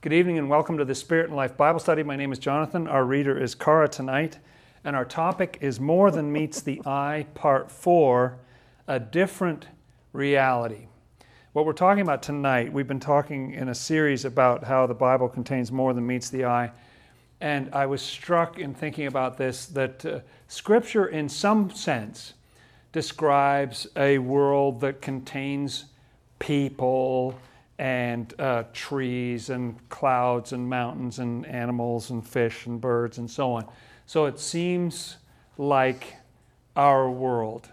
Good evening and welcome to the Spirit and Life Bible Study. My name is Jonathan. Our reader is Cara tonight, and our topic is More Than Meets the Eye, Part 4 A Different Reality. What we're talking about tonight, we've been talking in a series about how the Bible contains more than meets the eye. And I was struck in thinking about this that uh, Scripture, in some sense, describes a world that contains people and uh, trees and clouds and mountains and animals and fish and birds and so on. So it seems like our world.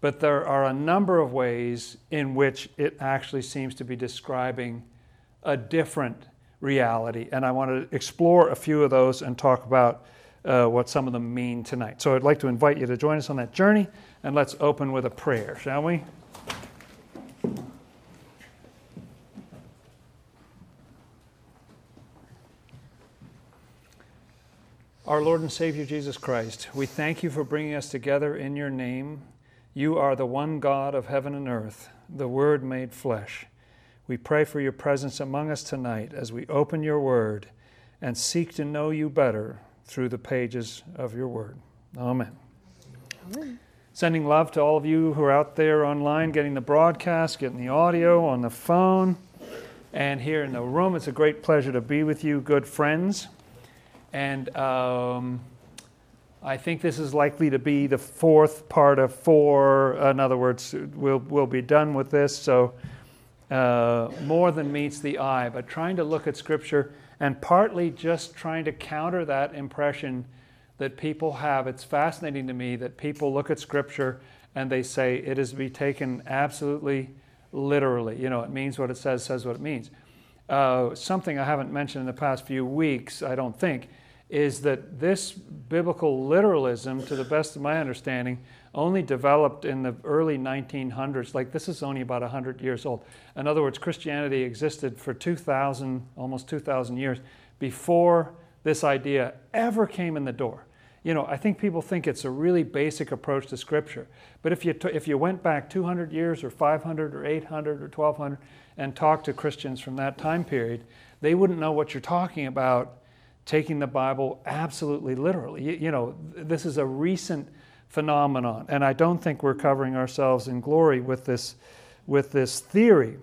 But there are a number of ways in which it actually seems to be describing a different reality. And I want to explore a few of those and talk about uh, what some of them mean tonight. So I'd like to invite you to join us on that journey, and let's open with a prayer, shall we? Our Lord and Savior Jesus Christ, we thank you for bringing us together in your name. You are the one God of heaven and earth, the Word made flesh. We pray for your presence among us tonight as we open your Word and seek to know you better through the pages of your Word. Amen. Amen. Sending love to all of you who are out there online, getting the broadcast, getting the audio on the phone, and here in the room. It's a great pleasure to be with you, good friends. And um, I think this is likely to be the fourth part of four. In other words, we'll, we'll be done with this. So, uh, more than meets the eye, but trying to look at Scripture and partly just trying to counter that impression that people have. It's fascinating to me that people look at Scripture and they say it is to be taken absolutely literally. You know, it means what it says, says what it means. Uh, something I haven't mentioned in the past few weeks, I don't think, is that this biblical literalism, to the best of my understanding, only developed in the early 1900s. Like this is only about 100 years old. In other words, Christianity existed for 2,000, almost 2,000 years before this idea ever came in the door. You know, I think people think it's a really basic approach to Scripture. But if you, t- if you went back 200 years or 500 or 800 or 1200 and talked to Christians from that time period, they wouldn't know what you're talking about taking the Bible absolutely literally. You, you, know, this is a recent phenomenon, and I don't think we're covering ourselves in glory with this, with this theory.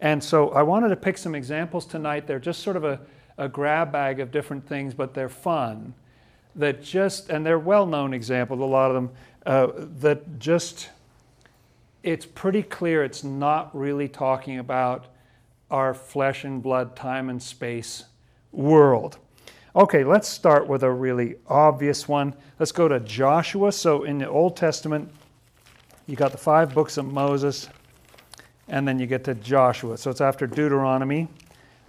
And so I wanted to pick some examples tonight. They're just sort of a, a grab bag of different things, but they're fun. That just, and they're well known examples, a lot of them, uh, that just, it's pretty clear it's not really talking about our flesh and blood, time and space world. Okay, let's start with a really obvious one. Let's go to Joshua. So in the Old Testament, you got the five books of Moses, and then you get to Joshua. So it's after Deuteronomy.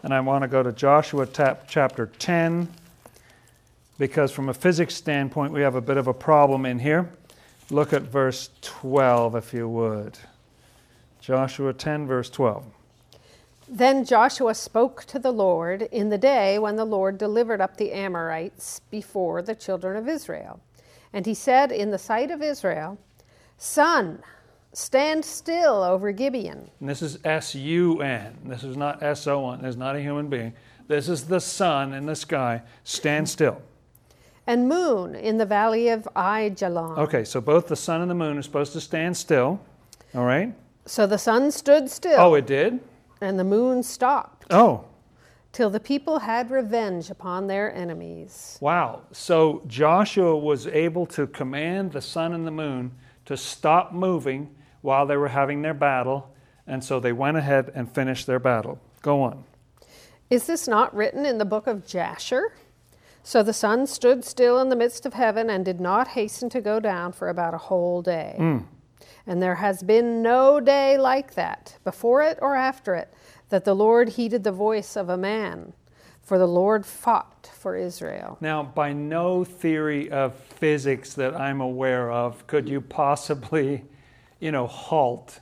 And I want to go to Joshua tap, chapter 10, because from a physics standpoint, we have a bit of a problem in here. Look at verse 12, if you would. Joshua 10, verse 12. Then Joshua spoke to the Lord in the day when the Lord delivered up the Amorites before the children of Israel. And he said in the sight of Israel, Sun, stand still over Gibeon. And this is S U N. This is not S O N. This is not a human being. This is the sun in the sky. Stand still. And moon in the valley of Aijalon. Okay, so both the sun and the moon are supposed to stand still. All right? So the sun stood still. Oh, it did? And the moon stopped. Oh. Till the people had revenge upon their enemies. Wow. So Joshua was able to command the sun and the moon to stop moving while they were having their battle, and so they went ahead and finished their battle. Go on. Is this not written in the book of Jasher? So the sun stood still in the midst of heaven and did not hasten to go down for about a whole day. Mm. And there has been no day like that, before it or after it, that the Lord heeded the voice of a man. For the Lord fought for Israel. Now, by no theory of physics that I'm aware of could you possibly, you know, halt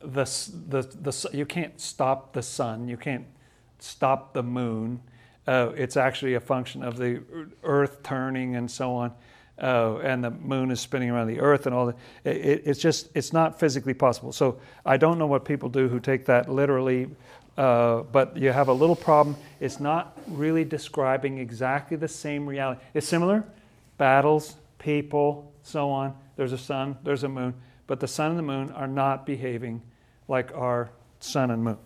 the, the, the, you can't stop the sun, you can't stop the moon. Uh, it's actually a function of the earth turning and so on uh, and the moon is spinning around the earth and all that. It, it's just, it's not physically possible. So I don't know what people do who take that literally. uh, but you have a little problem. It's not really describing exactly the same reality. It's similar battles, people, so on. There's a sun, there's a moon, but the sun and the moon are not behaving like our sun and moon.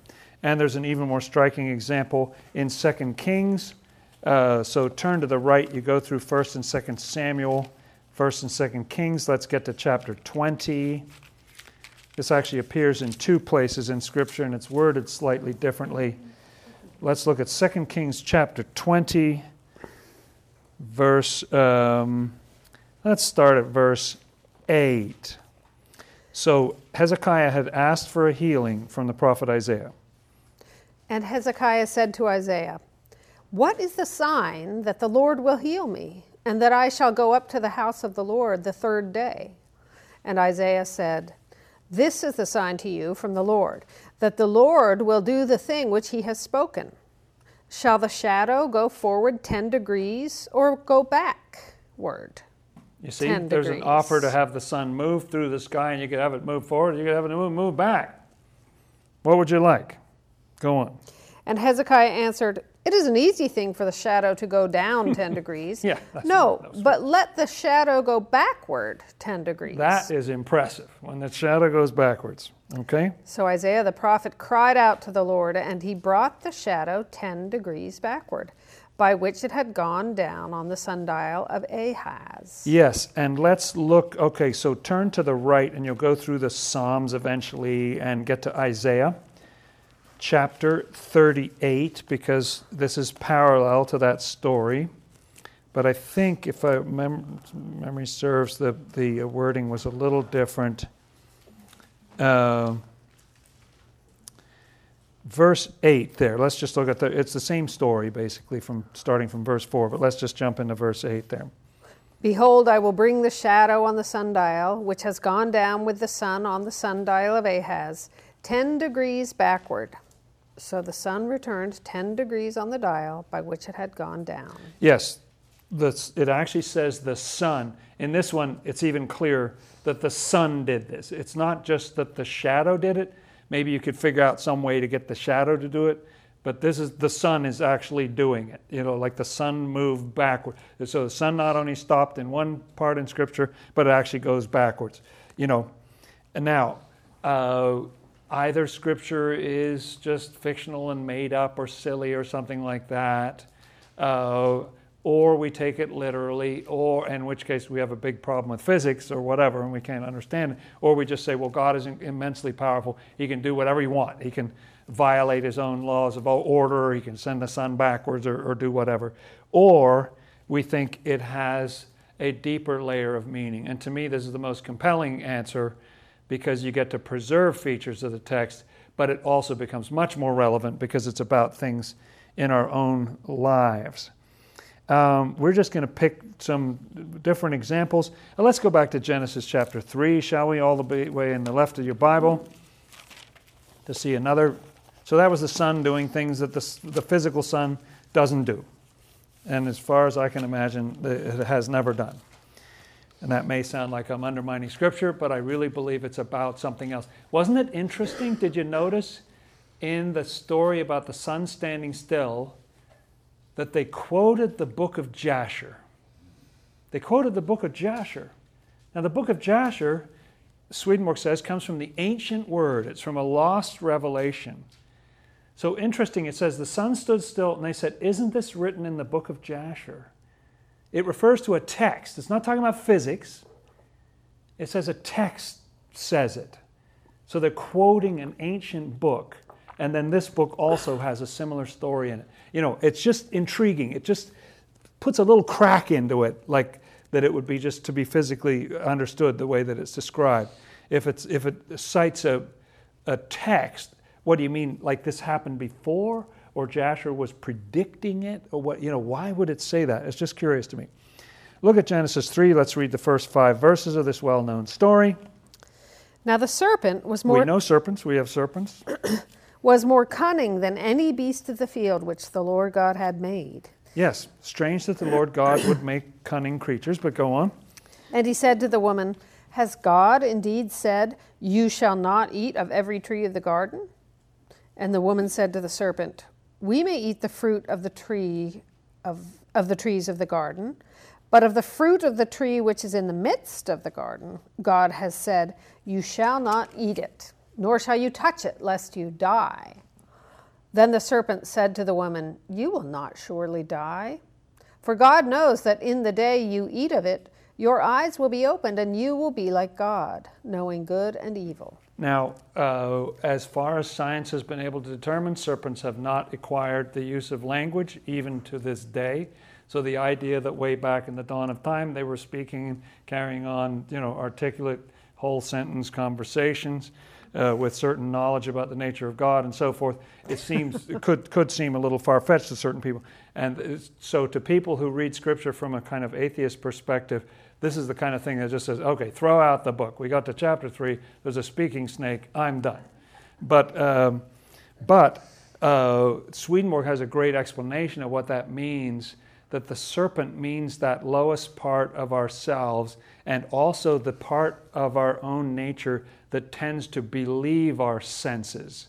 And there's an even more striking example in 2 Kings. Uh, so turn to the right, you go through 1st and 2nd Samuel, 1st and 2nd Kings. Let's get to chapter 20. This actually appears in two places in Scripture and it's worded slightly differently. Let's look at 2 Kings chapter 20, verse, um, let's start at verse 8. So Hezekiah had asked for a healing from the prophet Isaiah. And Hezekiah said to Isaiah, What is the sign that the Lord will heal me, and that I shall go up to the house of the Lord the third day? And Isaiah said, This is the sign to you from the Lord, that the Lord will do the thing which he has spoken. Shall the shadow go forward 10 degrees or go backward? You see, 10 there's an offer to have the sun move through the sky, and you could have it move forward, you could have it move back. What would you like? Go on. And Hezekiah answered, It is an easy thing for the shadow to go down 10 degrees. Yeah, that's no, but let the shadow go backward 10 degrees. That is impressive when the shadow goes backwards. Okay? So Isaiah the prophet cried out to the Lord, and he brought the shadow 10 degrees backward, by which it had gone down on the sundial of Ahaz. Yes, and let's look. Okay, so turn to the right, and you'll go through the Psalms eventually and get to Isaiah chapter 38, because this is parallel to that story. But I think, if I mem- memory serves, the, the wording was a little different. Uh, verse 8 there let's just look at the it's the same story basically from starting from verse 4 but let's just jump into verse 8 there Behold, I will bring the shadow on the sundial, which has gone down with the sun on the sundial of Ahaz, 10 degrees backward. So the sun returned 10 degrees on the dial by which it had gone down. Yes, the, it actually says the sun. In this one, it's even clearer that the sun did this. It's not just that the shadow did it. Maybe you could figure out some way to get the shadow to do it, but this is the sun is actually doing it. You know, like the sun moved backward. So the sun not only stopped in one part in Scripture, but it actually goes backwards. You know, and now. Uh, either scripture is just fictional and made up or silly or something like that, uh, or we take it literally, or in which case we have a big problem with physics or whatever and we can't understand it, or we just say, well, God is immensely powerful. He can do whatever he wants. He can violate his own laws of order, or he can send the sun backwards or, or do whatever. Or we think it has a deeper layer of meaning. And to me, this is the most compelling answer because you get to preserve features of the text, but it also becomes much more relevant because it's about things in our own lives. Um, we're just going to pick some different examples. Let's go back to Genesis chapter 3, shall we? All the way in the left of your Bible to see another. So that was the sun doing things that the, the physical sun doesn't do. And as far as I can imagine, it has never done. And that may sound like I'm undermining scripture, but I really believe it's about something else. Wasn't it interesting? Did you notice in the story about the sun standing still that they quoted the book of Jasher? They quoted the book of Jasher. Now, the book of Jasher, Swedenborg says, comes from the ancient word, it's from a lost revelation. So interesting, it says, The sun stood still, and they said, Isn't this written in the book of Jasher? It refers to a text. It's not talking about physics. It says a text says it. So they're quoting an ancient book, and then this book also has a similar story in it. You know, it's just intriguing. It just puts a little crack into it, like that it would be just to be physically understood the way that it's described. If, it's, if it cites a, a text, what do you mean? Like this happened before? Or Jasher was predicting it or what you know why would it say that? It's just curious to me. Look at genesis 3 let's read the first five verses of this well-known story. Now the serpent was more we know serpents. We have serpents. was more cunning than any beast of the field which the Lord God had made. yes strange that the lord god would make cunning creatures but go on. And he said to the woman, Has God indeed said, You shall not eat of every tree of the garden? And the woman said to the serpent, We may eat the fruit of the tree of, of the trees of the garden, but of the fruit of the tree which is in the midst of the garden, God has said, You shall not eat it, nor shall you touch it, lest you die. Then the serpent said to the woman, You will not surely die. For God knows that in the day you eat of it, your eyes will be opened, and you will be like God, knowing good and evil. Now, uh, as far as science has been able to determine, serpents have not acquired the use of language, even to this day. So the idea that way back in the dawn of time they were speaking, carrying on, you know, articulate whole sentence conversations uh, with certain knowledge about the nature of God and so forth, it seems it could could seem a little far fetched to certain people. And so to people who read Scripture from a kind of atheist perspective, this is the kind of thing that just says, okay, throw out the book. We got to chapter three. There's a speaking snake. I'm done. But um, but uh, Swedenborg has a great explanation of what that means. That the serpent means that lowest part of ourselves and also the part of our own nature that tends to believe our senses.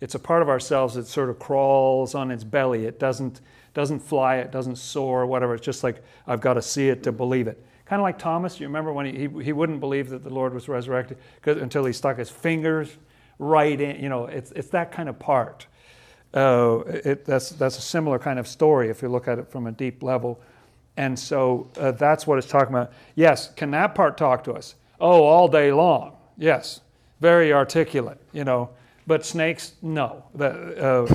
It's a part of ourselves that sort of crawls on its belly. It doesn't, doesn't fly, it doesn't soar, whatever. It's just like, I've got to see it to believe it. Kind of like Thomas, you remember when he, he, he wouldn't believe that the Lord was resurrected until he stuck his fingers right in, you know, it's, it's that kind of part. Uh, it, that's, that's a similar kind of story if you look at it from a deep level. And so uh, that's what it's talking about. Yes, can that part talk to us? Oh, all day long. Yes, very articulate, you know. But snakes, no. Uh,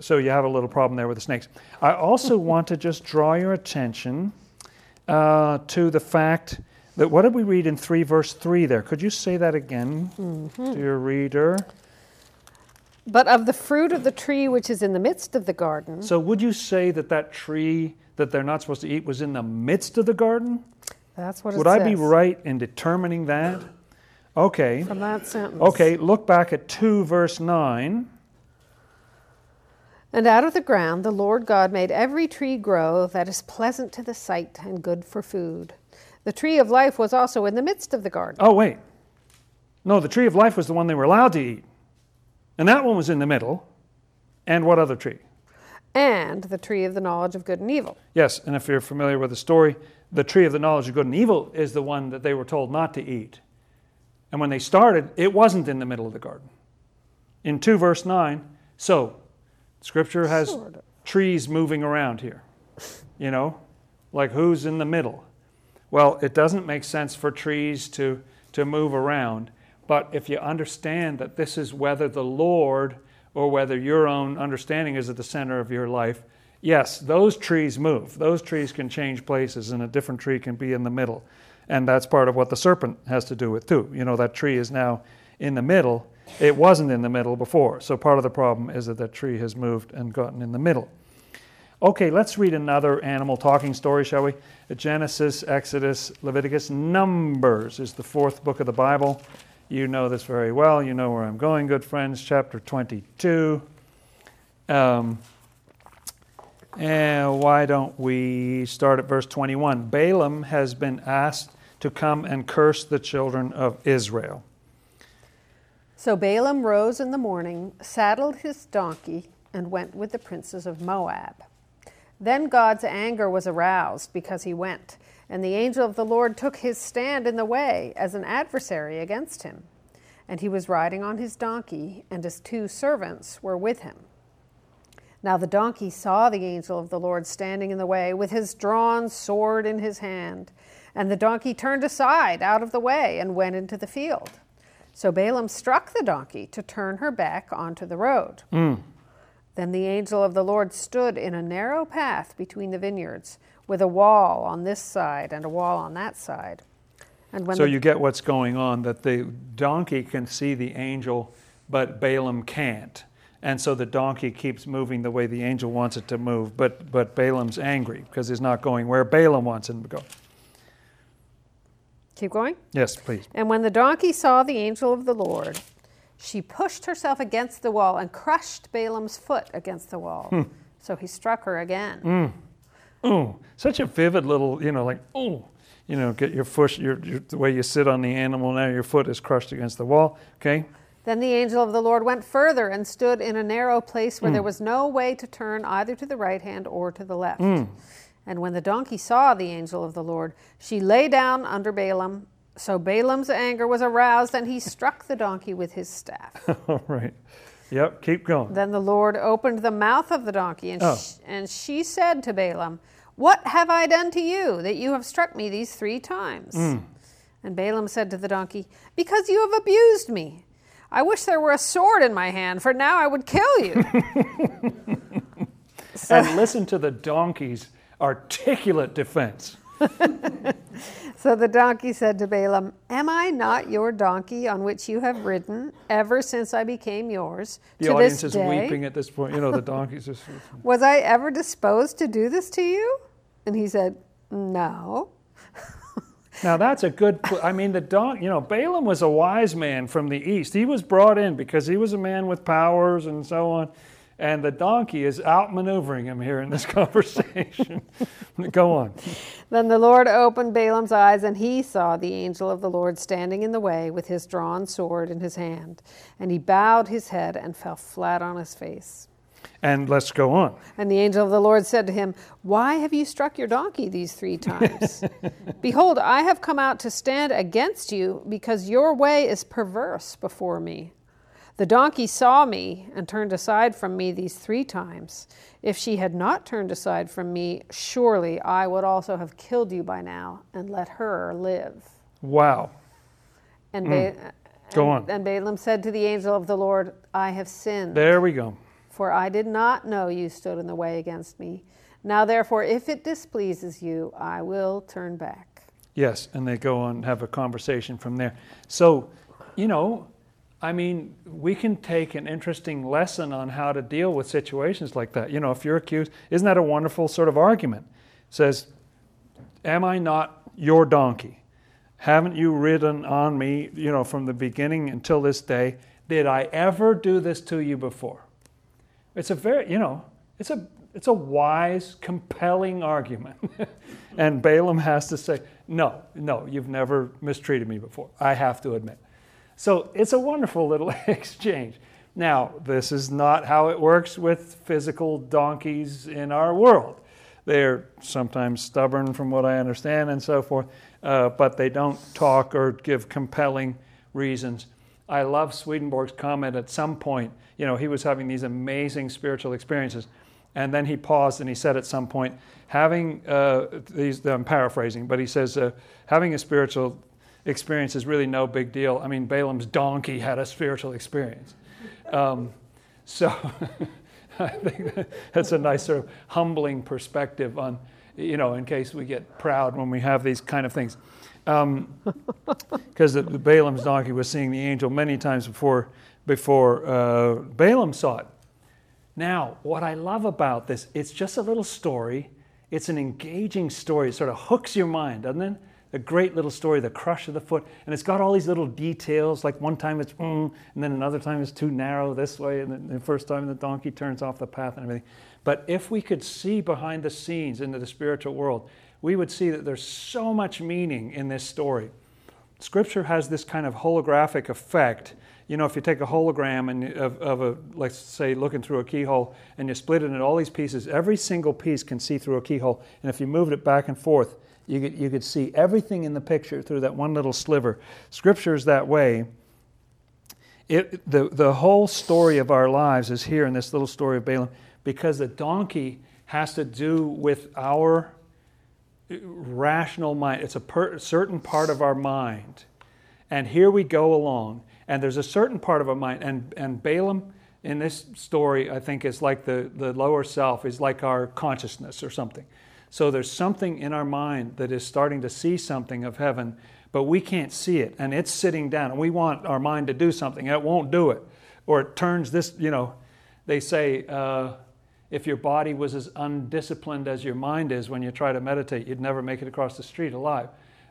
so you have a little problem there with the snakes. I also want to just draw your attention uh, to the fact that what did we read in 3 verse 3 there? Could you say that again mm-hmm. to your reader? But of the fruit of the tree which is in the midst of the garden. So would you say that that tree that they're not supposed to eat was in the midst of the garden? That's what it says. Would I be right in determining that? Okay. From that sentence. Okay, look back at 2 verse 9. And out of the ground the Lord God made every tree grow that is pleasant to the sight and good for food. The tree of life was also in the midst of the garden. Oh, wait. No, the tree of life was the one they were allowed to eat. And that one was in the middle. And what other tree? And the tree of the knowledge of good and evil. Yes, and if you're familiar with the story, the tree of the knowledge of good and evil is the one that they were told not to eat. And when they started, it wasn't in the middle of the garden. In 2 verse 9, so scripture has sort of. trees moving around here. You know, like who's in the middle? Well, it doesn't make sense for trees to, to move around. But if you understand that this is whether the Lord or whether your own understanding is at the center of your life, yes, those trees move. Those trees can change places, and a different tree can be in the middle. And that's part of what the serpent has to do with, too. You know, that tree is now in the middle. It wasn't in the middle before. So part of the problem is that that tree has moved and gotten in the middle. Okay, let's read another animal talking story, shall we? Genesis, Exodus, Leviticus, Numbers is the fourth book of the Bible. You know this very well. You know where I'm going, good friends. Chapter 22. Um, and why don't we start at verse 21? Balaam has been asked to come and curse the children of Israel. So Balaam rose in the morning, saddled his donkey, and went with the princes of Moab. Then God's anger was aroused because he went, and the angel of the Lord took his stand in the way as an adversary against him. And he was riding on his donkey, and his two servants were with him. Now the donkey saw the angel of the Lord standing in the way with his drawn sword in his hand. And the donkey turned aside out of the way and went into the field. So Balaam struck the donkey to turn her back onto the road. Mm. Then the angel of the Lord stood in a narrow path between the vineyards, with a wall on this side and a wall on that side. And when so the, you get what's going on that the donkey can see the angel, but Balaam can't. And so the donkey keeps moving the way the angel wants it to move, but, but Balaam's angry because he's not going where Balaam wants him to go. Keep going? Yes, please. And when the donkey saw the angel of the Lord, she pushed herself against the wall and crushed Balaam's foot against the wall. Hmm. So he struck her again. Mm. Oh, such a vivid little, you know, like, oh, you know, get your foot, your, your, the way you sit on the animal now, your foot is crushed against the wall. Okay? Then the angel of the Lord went further and stood in a narrow place where there was no way to turn either to the right hand or to the left. And when the donkey saw the angel of the Lord, she lay down under Balaam. So Balaam's anger was aroused, and he struck the donkey with his staff. All right. Yep, keep going. Then the Lord opened the mouth of the donkey, and, Oh. sh- and she said to Balaam, What have I done to you that you have struck me these three times? Hmm. And Balaam said to the donkey, Because you have abused me. I wish there were a sword in my hand, for now I would kill you. And listen to the donkey's articulate defense. so the donkey said to Balaam, Am I not your donkey on which you have ridden ever since I became yours? The to audience is day? weeping at this point. You know, the donkey's just. Was I ever disposed to do this to you? And he said, No. Now that's a good. pl- I mean, the don. You know, Balaam was a wise man from the east. He was brought in because he was a man with powers and so on. And the donkey is outmaneuvering him here in this conversation. Go on. Then the Lord opened Balaam's eyes, and he saw the angel of the Lord standing in the way with his drawn sword in his hand. And he bowed his head and fell flat on his face. And let's go on. And the angel of the Lord said to him, Why have you struck your donkey these three times? Behold, I have come out to stand against you because your way is perverse before me. The donkey saw me and turned aside from me these three times. If she had not turned aside from me, surely I would also have killed you by now and let her live. Wow. And, ba- Hmm. Go and- on. and Balaam said to the angel of the Lord, I have sinned. There we go. For I did not know you stood in the way against me. Now, therefore, if it displeases you, I will turn back. Yes, and they go on and have a conversation from there. So, you know, I mean, we can take an interesting lesson on how to deal with situations like that. You know, if you're accused, isn't that a wonderful sort of argument? It says, Am I not your donkey? Haven't you ridden on me, you know, from the beginning until this day? Did I ever do this to you before? It's a very, you know, it's a it's a wise, compelling argument. and Balaam has to say, "No, no, you've never mistreated me before. I have to admit." So it's a wonderful little exchange. Now, this is not how it works with physical donkeys in our world. They're sometimes stubborn, from what I understand, and so forth, uh, but they don't talk or give compelling reasons. I love Swedenborg's comment at some point. You know, he was having these amazing spiritual experiences, and then he paused and he said at some point, having uh, these, I'm paraphrasing, but he says, uh, having a spiritual experience is really no big deal. I mean, Balaam's donkey had a spiritual experience. Um, so I think that- that's a nice sort of humbling perspective on, you know, in case we get proud when we have these kind of things. Because the Balaam's donkey was seeing the angel many times before, before uh, Balaam saw it. Now, what I love about this, it's just a little story. It's an engaging story. It sort of hooks your mind, doesn't it? A great little story, the crush of the foot. And it's got all these little details, like one time it's mm, and then another time it's too narrow this way, and then the first time the donkey turns off the path and everything. But if we could see behind the scenes into the spiritual world, we would see that there's so much meaning in this story. Scripture has this kind of holographic effect. You know, if you take a hologram and of, of a, let's say, looking through a keyhole, and you split it into all these pieces, every single piece can see through a keyhole. And if you moved it back and forth, you could, you could see everything in the picture through that one little sliver. Scripture is that way. It, the, the whole story of our lives is here in this little story of Balaam because the donkey has to do with our rational mind. It's a per, certain part of our mind. And here we go along, and there's a certain part of our mind. And, and Balaam, in this story, I think is like the, the lower self, is like our consciousness or something. So there's something in our mind that is starting to see something of heaven, but we can't see it. And it's sitting down, and we want our mind to do something, and it won't do it. Or it turns this, you know, they say, uh, if your body was as undisciplined as your mind is when you try to meditate, you'd never make it across the street alive.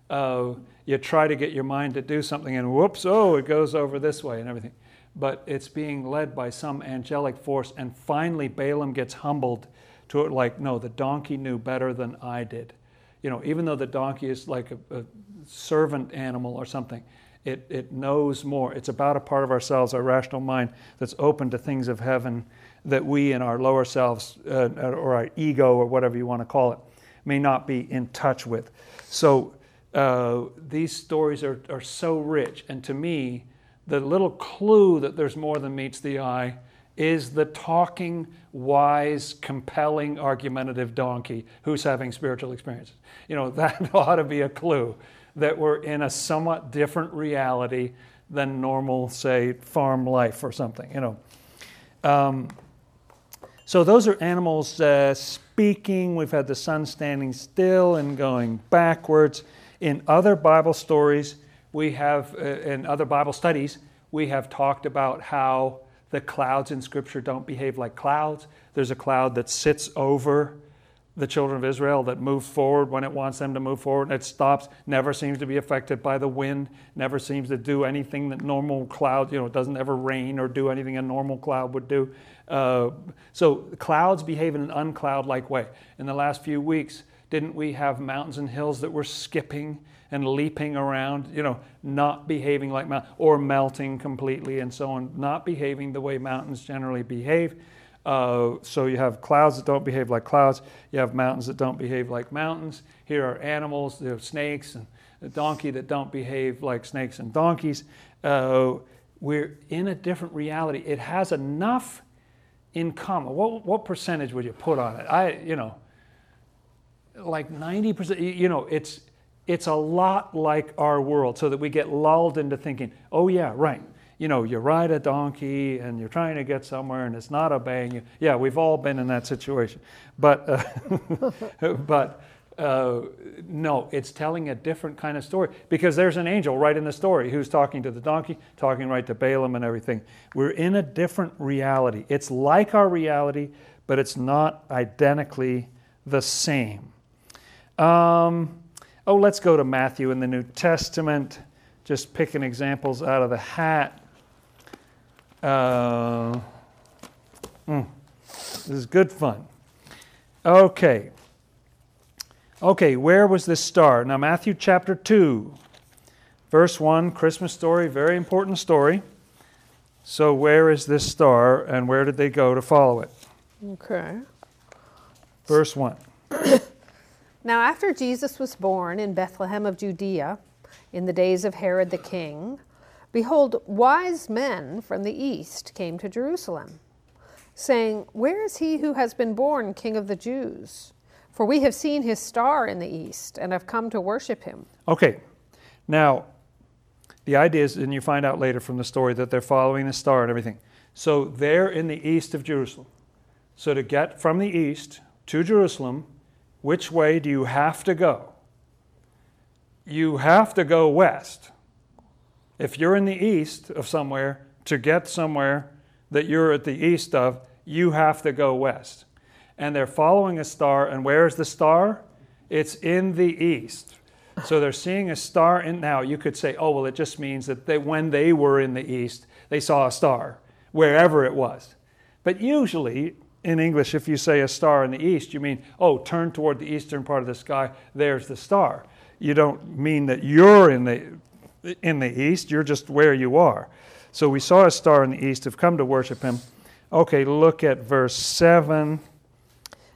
Uh, you try to get your mind to do something, and whoops, oh, it goes over this way and everything. But it's being led by some angelic force, and finally Balaam gets humbled to it like, no, the donkey knew better than I did. You know, even though the donkey is like a, a servant animal or something, It, it knows more. It's about a part of ourselves, our rational mind, that's open to things of heaven that we in our lower selves, uh, or our ego, or whatever you want to call it, may not be in touch with. So uh, these stories are, are so rich. And to me, the little clue that there's more than meets the eye is the talking, wise, compelling, argumentative donkey who's having spiritual experiences. You know, that ought to be a clue that we're in a somewhat different reality than normal, say, farm life or something, you know. Um, so those are animals uh, speaking. We've had the sun standing still and going backwards. In other Bible stories, we have, uh, in other Bible studies, we have talked about how the clouds in Scripture don't behave like clouds. There's a cloud that sits over the children of Israel that moves forward when it wants them to move forward. It stops, never seems to be affected by the wind, never seems to do anything that normal cloud, you know, it doesn't ever rain or do anything a normal cloud would do. Uh, so clouds behave in an uncloud like way. In the last few weeks, didn't we have mountains and hills that were skipping and leaping around, you know, not behaving like mountains, or melting completely and so on, not behaving the way mountains generally behave. Uh, so you have clouds that don't behave like clouds. You have mountains that don't behave like mountains. Here are animals, there are snakes and a donkey that don't behave like snakes and donkeys. Uh, we're in a different reality. It has enough in common. What, what percentage would you put on it? I, you know, like 90%, you know, it's, it's a lot like our world, so that we get lulled into thinking, oh, yeah, right. You know, you ride a donkey and you're trying to get somewhere and it's not obeying you. Yeah, we've all been in that situation. But, uh, but uh, no, it's telling a different kind of story because there's an angel right in the story who's talking to the donkey, talking right to Balaam and everything. We're in a different reality. It's like our reality, but it's not identically the same. Um, Oh, let's go to Matthew in the New Testament, just picking examples out of the hat. Uh, mm, this is good fun. Okay. Okay, where was this star? Now, Matthew chapter 2, verse 1, Christmas story, very important story. So, where is this star and where did they go to follow it? Okay. Verse 1. Now, after Jesus was born in Bethlehem of Judea, in the days of Herod the king, behold, wise men from the east came to Jerusalem, saying, Where is he who has been born king of the Jews? For we have seen his star in the east and have come to worship him. Okay, now the idea is, and you find out later from the story, that they're following the star and everything. So they're in the east of Jerusalem. So to get from the east to Jerusalem, which way do you have to go? You have to go west. If you're in the east of somewhere, to get somewhere that you're at the east of, you have to go west. And they're following a star, and where's the star? It's in the east. So they're seeing a star in now. You could say, oh, well, it just means that they, when they were in the east, they saw a star, wherever it was. But usually, in English, if you say a star in the east, you mean, oh, turn toward the eastern part of the sky, there's the star. You don't mean that you're in the, in the east, you're just where you are. So we saw a star in the east, have come to worship him. Okay, look at verse 7.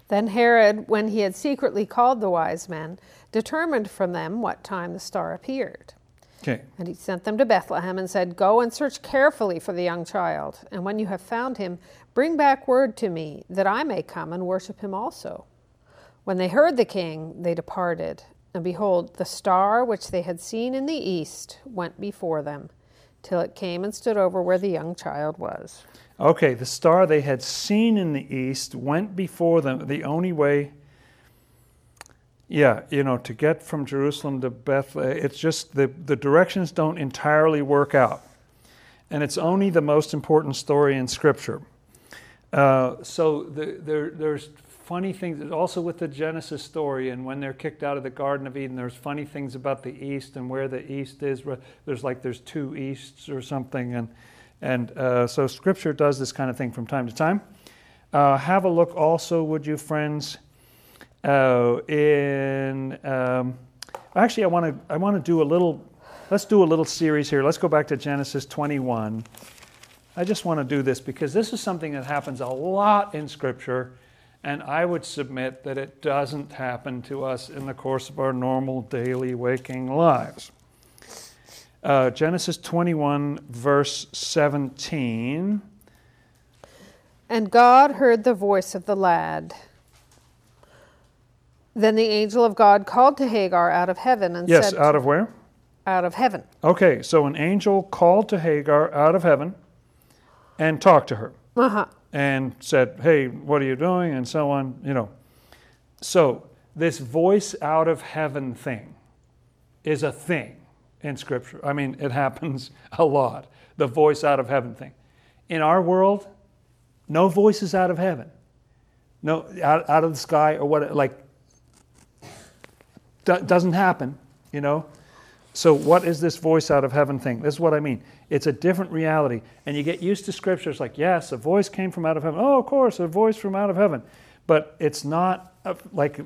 Then Herod, when he had secretly called the wise men, determined from them what time the star appeared. Okay. And he sent them to Bethlehem and said, Go and search carefully for the young child, and when you have found him, Bring back word to me, that I may come and worship him also. When they heard the king, they departed. And behold, the star which they had seen in the east went before them, till it came and stood over where the young child was. Okay, the star they had seen in the east went before them. The only way, yeah, you know, to get from Jerusalem to Bethlehem, it's just the, the directions don't entirely work out. And it's only the most important story in Scripture. Uh, so the, there, there's funny things also with the Genesis story, and when they're kicked out of the Garden of Eden, there's funny things about the east and where the east is. There's like there's two easts or something, and and uh, so Scripture does this kind of thing from time to time. Uh, have a look also, would you, friends? Uh, in um, actually, I want to I want to do a little let's do a little series here. Let's go back to Genesis 21. I just want to do this because this is something that happens a lot in Scripture, and I would submit that it doesn't happen to us in the course of our normal daily waking lives. Uh, Genesis 21, verse 17. And God heard the voice of the lad. Then the angel of God called to Hagar out of heaven and Yes, said, Yes, out of where? out of heaven. Okay, so an angel called to Hagar out of heaven and talked to her Uh-huh. and said, Hey, what are you doing? And so on, you know. So, this voice out of heaven thing is a thing in Scripture. I mean, it happens a lot. The voice out of heaven thing. In our world, no voices out of heaven. No, out, out of the sky or what, like, do- doesn't happen, you know. So, what is this voice out of heaven thing? This is what I mean. It's a different reality. And you get used to scriptures like, yes, a voice came from out of heaven. Oh, of course, a voice from out of heaven. But it's not uh, like,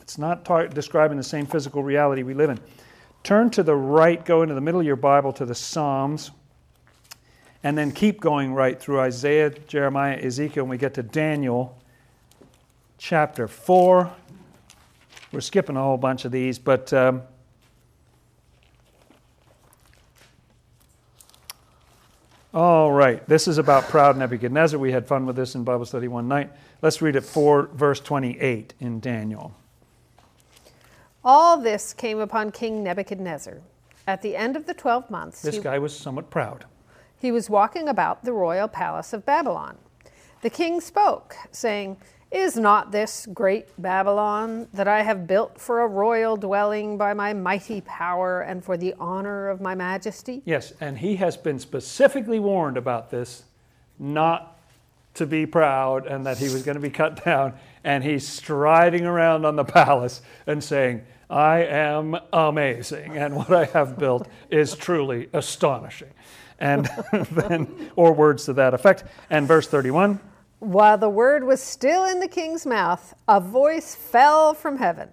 it's not tar- describing the same physical reality we live in. Turn to the right, go into the middle of your Bible to the Psalms, and then keep going right through Isaiah, Jeremiah, Ezekiel, and we get to Daniel chapter 4. We're skipping a whole bunch of these, but. Um, All right, this is about proud Nebuchadnezzar. We had fun with this in Bible study one night. Let's read it 4, verse 28 in Daniel. All this came upon King Nebuchadnezzar. At the end of the twelve months, This he, guy was somewhat proud. he was walking about the royal palace of Babylon. The king spoke, saying, Is not this great Babylon that I have built for a royal dwelling by my mighty power and for the honor of my majesty? Yes, and he has been specifically warned about this, not to be proud and that he was going to be cut down. And he's striding around on the palace and saying, I am amazing, and what I have built is truly astonishing. And then, or words to that effect. And verse 31 While the word was still in the king's mouth, a voice fell from heaven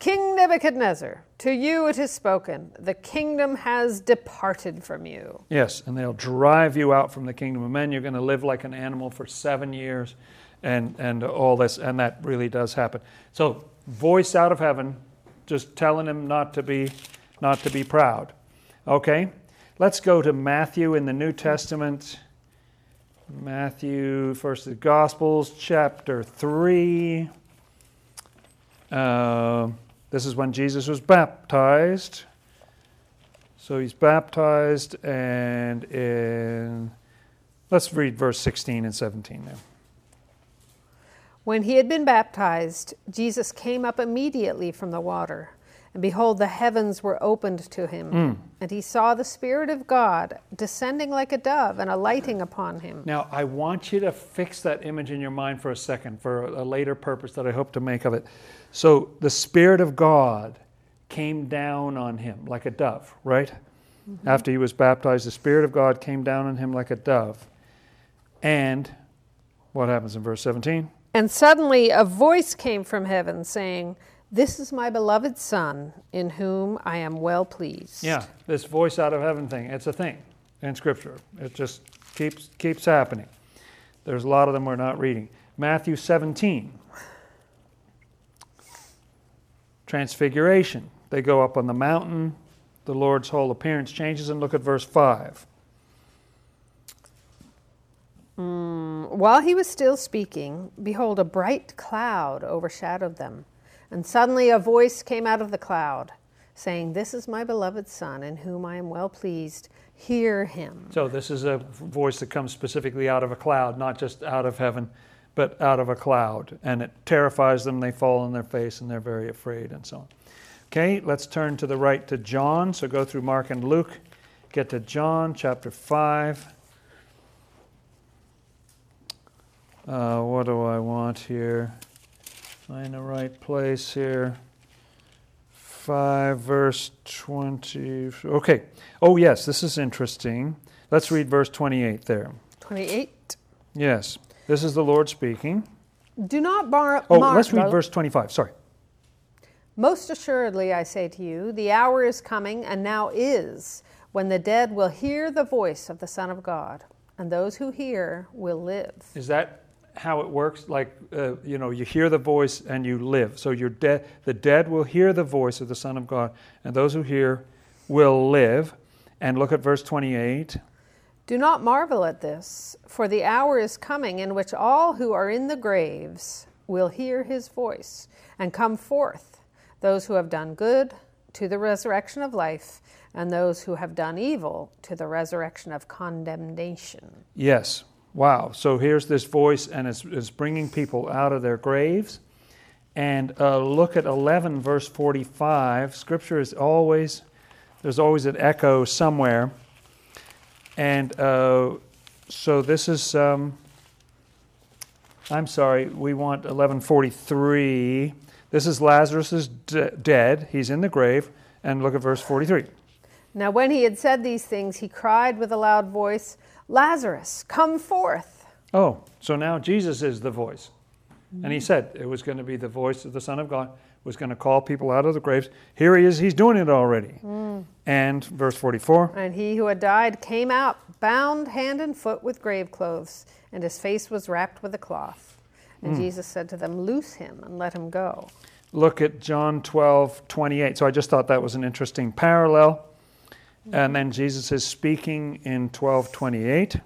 King Nebuchadnezzar, to you it is spoken, the kingdom has departed from you. Yes, and they'll drive you out from the kingdom of men. You're going to live like an animal for seven years, and and all this, and that really does happen. So, voice out of heaven, just telling him not to be, not to be proud. Okay, let's go to Matthew in the New Testament. Matthew, first the Gospels, chapter three. Uh, this is when Jesus was baptized. So he's baptized, and in let's read verse 16 and 17 now. When he had been baptized, Jesus came up immediately from the water. And behold, the heavens were opened to him. Hmm. And he saw the Spirit of God descending like a dove and alighting upon him. Now, I want you to fix that image in your mind for a second for a later purpose that I hope to make of it. So, the Spirit of God came down on him like a dove, right? Mm-hmm. After he was baptized, the Spirit of God came down on him like a dove. And what happens in verse 17? And suddenly a voice came from heaven saying, This is my beloved Son, in whom I am well pleased. Yeah, this voice out of heaven thing, it's a thing in Scripture. It just keeps, keeps happening. There's a lot of them we're not reading. Matthew 17. Transfiguration. They go up on the mountain. The Lord's whole appearance changes, and look at verse 5. Mm, while he was still speaking, behold, a bright cloud overshadowed them. And suddenly a voice came out of the cloud, saying, This is my beloved Son, in whom I am well pleased. Hear him. So, this is a voice that comes specifically out of a cloud, not just out of heaven, but out of a cloud. And it terrifies them. They fall on their face and they're very afraid, and so on. Okay, let's turn to the right to John. So, go through Mark and Luke, get to John chapter 5. Uh, what do I want here? Find the right place here. 5, verse 20. Okay. Oh, yes, this is interesting. Let's read verse 28 there. 28. Yes, this is the Lord speaking. Do not bar- Oh, mar- let's read verse 25. Sorry. Most assuredly, I say to you, the hour is coming, and now is, when the dead will hear the voice of the Son of God, and those who hear will live. Is that how it works? Like, uh, you know, you hear the voice and you live. So you're dead. The dead will hear the voice of the Son of God, and those who hear will live. And look at verse 28. Do not marvel at this, for the hour is coming in which all who are in the graves will hear his voice and come forth, those who have done good to the resurrection of life, and those who have done evil to the resurrection of condemnation. Yes. Wow. So here's this voice, and it's, it's bringing people out of their graves. And uh, look at 11, verse 45. Scripture is always, there's always an echo somewhere. And uh, so this is, um, I'm sorry, we want 1143. This is Lazarus is d- dead. He's in the grave. And look at verse 43. Now, when he had said these things, he cried with a loud voice, Lazarus, come forth. Oh, so now Jesus is the voice. And he mm. said it was going to be the voice of the Son of God, was going to call people out of the graves. Here he is, he's doing it already. Mm. And verse 44 And he who had died came out, bound hand and foot with grave clothes, and his face was wrapped with a cloth. And mm. Jesus said to them, Loose him and let him go. look at John 12, 28. So I just thought that was an interesting parallel. And then Jesus is speaking in 12, 28.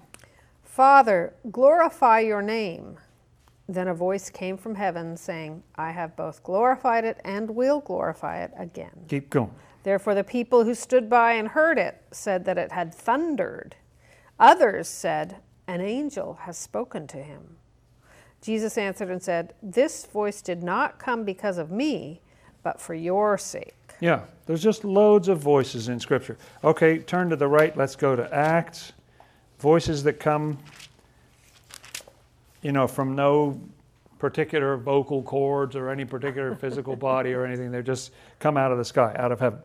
Father, glorify your name. Then a voice came from heaven saying, I have both glorified it and will glorify it again. Keep going. Therefore, the people who stood by and heard it said that it had thundered. Others said, An angel has spoken to him. Jesus answered and said, This voice did not come because of me, but for your sake. Yeah, there's just loads of voices in Scripture. Okay, turn to the right. Let's go to Acts. Voices that come, you know, from no particular vocal cords or any particular physical body or anything. They just come out of the sky, out of heaven.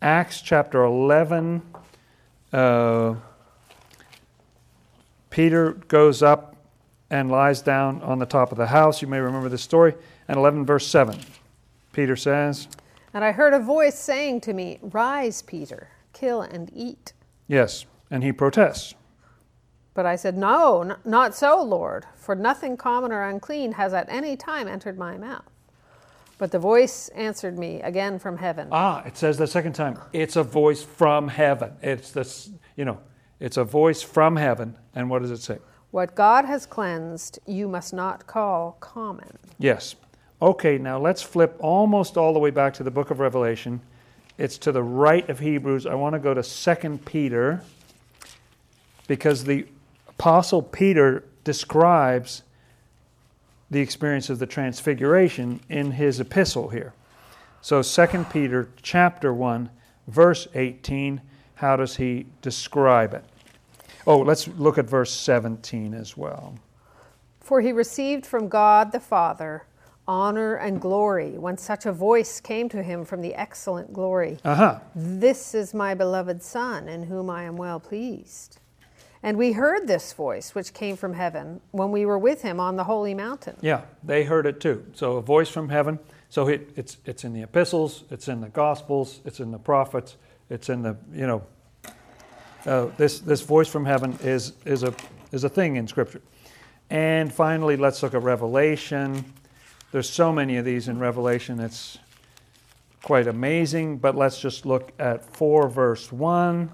Acts chapter 11. Uh, Peter goes up and lies down on the top of the house. You may remember this story. And 11, verse 7. Peter says, And I heard a voice saying to me, Rise, Peter, kill and eat. Yes, and he protests. But I said, No, n- not so, Lord, for nothing common or unclean has at any time entered my mouth. But the voice answered me again from heaven. Ah, it says the second time, it's a voice from heaven. It's this, you know, it's a voice from heaven. And what does it say? What God has cleansed, you must not call common. Yes. Okay, now let's flip almost all the way back to the book of Revelation. It's to the right of Hebrews. I want to go to 2 Peter because the apostle Peter describes the experience of the transfiguration in his epistle here. So 2 Peter chapter 1 verse 18, how does he describe it? Oh, let's look at verse 17 as well. For he received from God the Father honor and glory when such a voice came to him from the excellent glory. Uh-huh. This is my beloved Son, in whom I am well pleased. And we heard this voice, which came from heaven, when we were with him on the holy mountain. Yeah, they heard it too. So a voice from heaven. So it, it's it's in the epistles, it's in the gospels, it's in the prophets, it's in the you know. Uh, this this voice from heaven is is a is a thing in Scripture. And finally, let's look at Revelation. There's so many of these in Revelation. It's quite amazing. But let's just look at four verse one.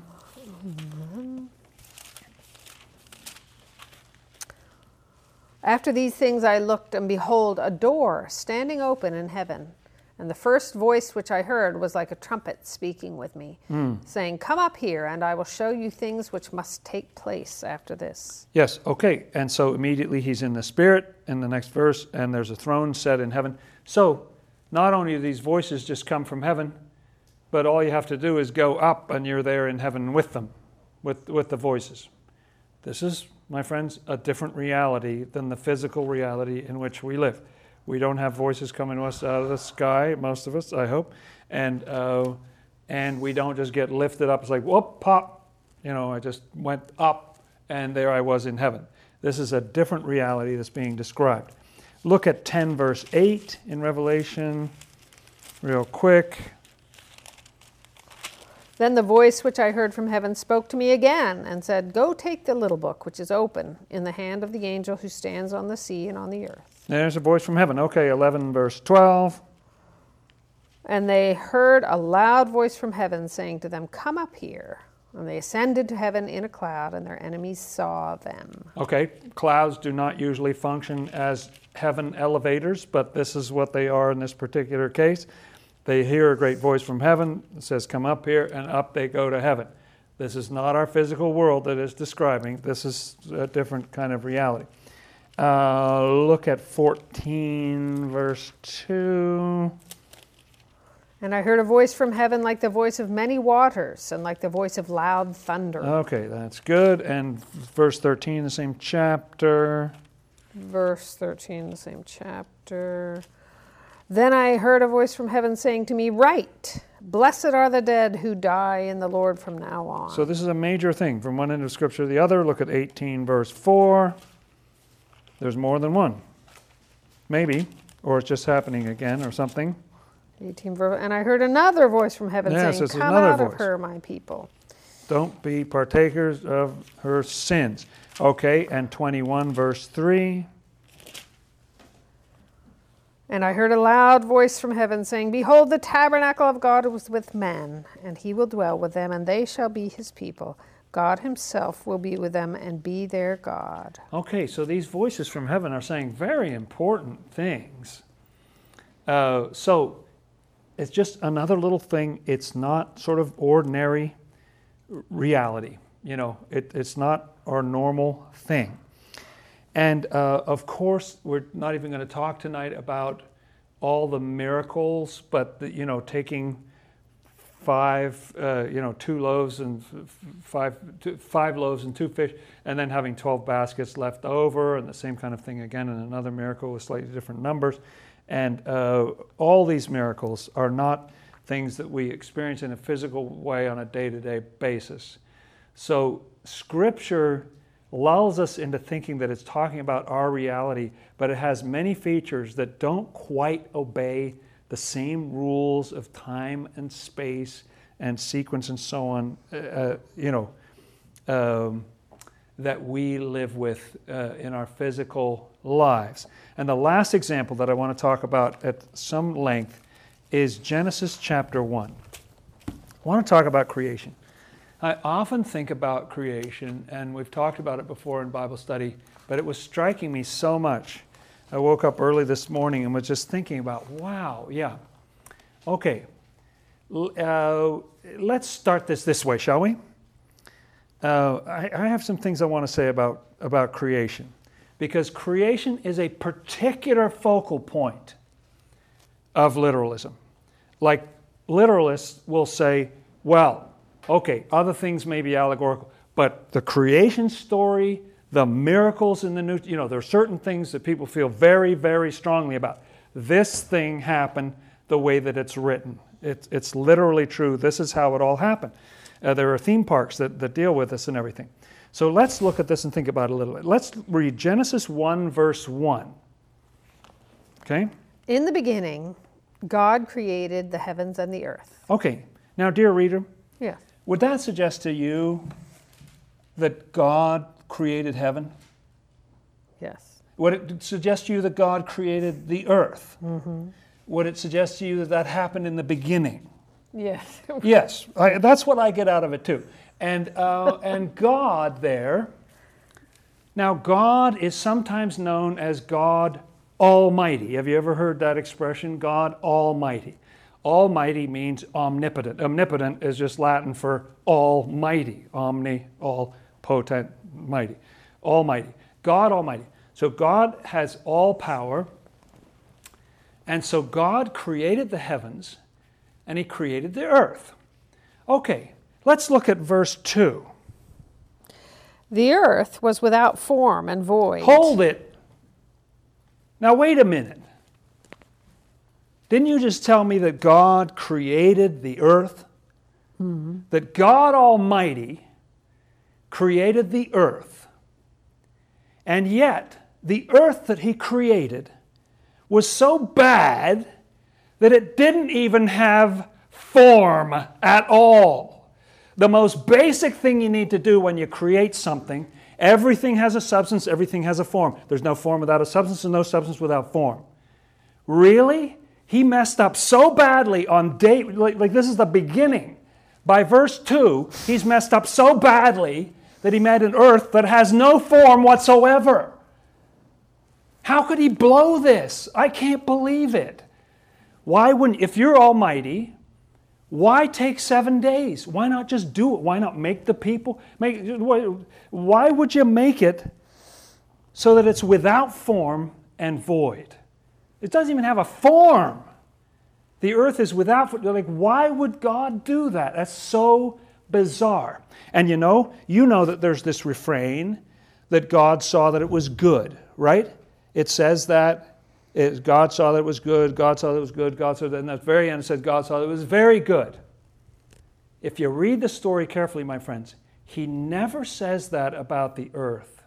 After these things I looked, and behold, a door standing open in heaven. And the first voice which I heard was like a trumpet speaking with me, hmm. saying, Come up here, and I will show you things which must take place after this. Yes, okay. And so immediately he's in the Spirit in the next verse, and there's a throne set in heaven. So not only do these voices just come from heaven, but all you have to do is go up, and you're there in heaven with them, with, with the voices. This is, my friends, a different reality than the physical reality in which we live. We don't have voices coming to us out of the sky, most of us, I hope, and uh, and we don't just get lifted up. It's like whoop, pop, you know. I just went up, and there I was in heaven. This is a different reality that's being described. Look at 10 verse 8 in Revelation. real quick. Then the voice which I heard from heaven spoke to me again and said, Go take the little book which is open in the hand of the angel who stands on the sea and on the earth. There's a voice from heaven. Okay, 11, verse 12. And they heard a loud voice from heaven saying to them, Come up here. And they ascended to heaven in a cloud, and their enemies saw them. Okay, clouds do not usually function as heaven elevators, but this is what they are in this particular case. They hear a great voice from heaven that says, Come up here, and up they go to heaven. This is not our physical world that is describing, this is a different kind of reality. Uh, look at 14, verse 2. And I heard a voice from heaven like the voice of many waters and like the voice of loud thunder. Okay, that's good. And verse 13, the same chapter. Verse 13, the same chapter. Then I heard a voice from heaven saying to me, Write, blessed are the dead who die in the Lord from now on. So this is a major thing from one end of Scripture to the other. Look at 18, verse 4. There's more than one. Maybe. Or it's just happening again or something. 18 verse, and I heard another voice from heaven Yes, saying, Come out of her, my people. Don't be partakers of her sins. Okay, and 21, verse 3. And I heard a loud voice from heaven saying, Behold, the tabernacle of God is with men, and he will dwell with them, and they shall be his people. God himself will be with them and be their God. Okay, so these voices from heaven are saying very important things. Uh, so it's just another little thing. It's not sort of ordinary reality. You know, it, it's not our normal thing. And uh, of course, we're not even going to talk tonight about all the miracles, but the, you know, taking five, uh, you know, two loaves and five, two, five loaves and two fish, and then having 12 baskets left over, and the same kind of thing again in another miracle with slightly different numbers. And uh, all these miracles are not things that we experience in a physical way on a day to day basis. So, Scripture lulls us into thinking that it's talking about our reality, but it has many features that don't quite obey the same rules of time and space and sequence and so on, uh, uh, you know, um, that we live with uh, in our physical lives. And the last example that I want to talk about at some length is Genesis chapter 1. I want to talk about creation. I often think about creation, and we've talked about it before in Bible study, but it was striking me so much. I woke up early this morning and was just thinking about, wow, yeah. Okay, uh, let's start this this way, shall we? Uh, I, I have some things I want to say about, about creation, because creation is a particular focal point of literalism. Like, literalists will say, well, okay, other things may be allegorical, but the creation story, the miracles in the new, you know, there are certain things that people feel very, very strongly about. This thing happened the way that it's written. It's, it's literally true. This is how it all happened. Uh, there are theme parks that, that deal with this and everything. So let's look at this and think about it a little bit. Let's read Genesis 1, verse 1. Okay? In the beginning, God created the heavens and the earth. Okay. Now, dear reader, Yeah. Would that suggest to you that God created heaven? Yes. Would it suggest to you that God created the earth? Would it suggest to you that that happened in the beginning? Yes. Yes, I, that's what I get out of it too. And, uh, and God there, now God is sometimes known as God Almighty. Have you ever heard that expression, God Almighty? Almighty means omnipotent. Omnipotent is just Latin for almighty. Omni, all potent, mighty. Almighty. God Almighty. So God has all power. And so God created the heavens and He created the earth. Okay, let's look at verse 2. The earth was without form and void. Hold it. Now, wait a minute. Didn't you just tell me that God created the earth? Mm-hmm. That God Almighty created the earth. And yet, the earth that He created was so bad that it didn't even have form at all. The most basic thing you need to do when you create something, everything has a substance, everything has a form. There's no form without a substance, and no substance without form. Really? He messed up so badly on day, like, like this is the beginning. By verse 2, he's messed up so badly that he made an earth that has no form whatsoever. How could he blow this? I can't believe it. Why wouldn't, if you're almighty, why take seven days? Why not just do it? Why not make the people? Make, why would you make it so that it's without form and void? It doesn't even have a form. The earth is without, like, why would God do that? That's so bizarre. And you know, you know that there's this refrain that God saw that it was good, right? It says that it, God saw that it was good, God saw that it was good, God saw that, and at the very end it says God saw that it was very good. If you read the story carefully, my friends, he never says that about the earth.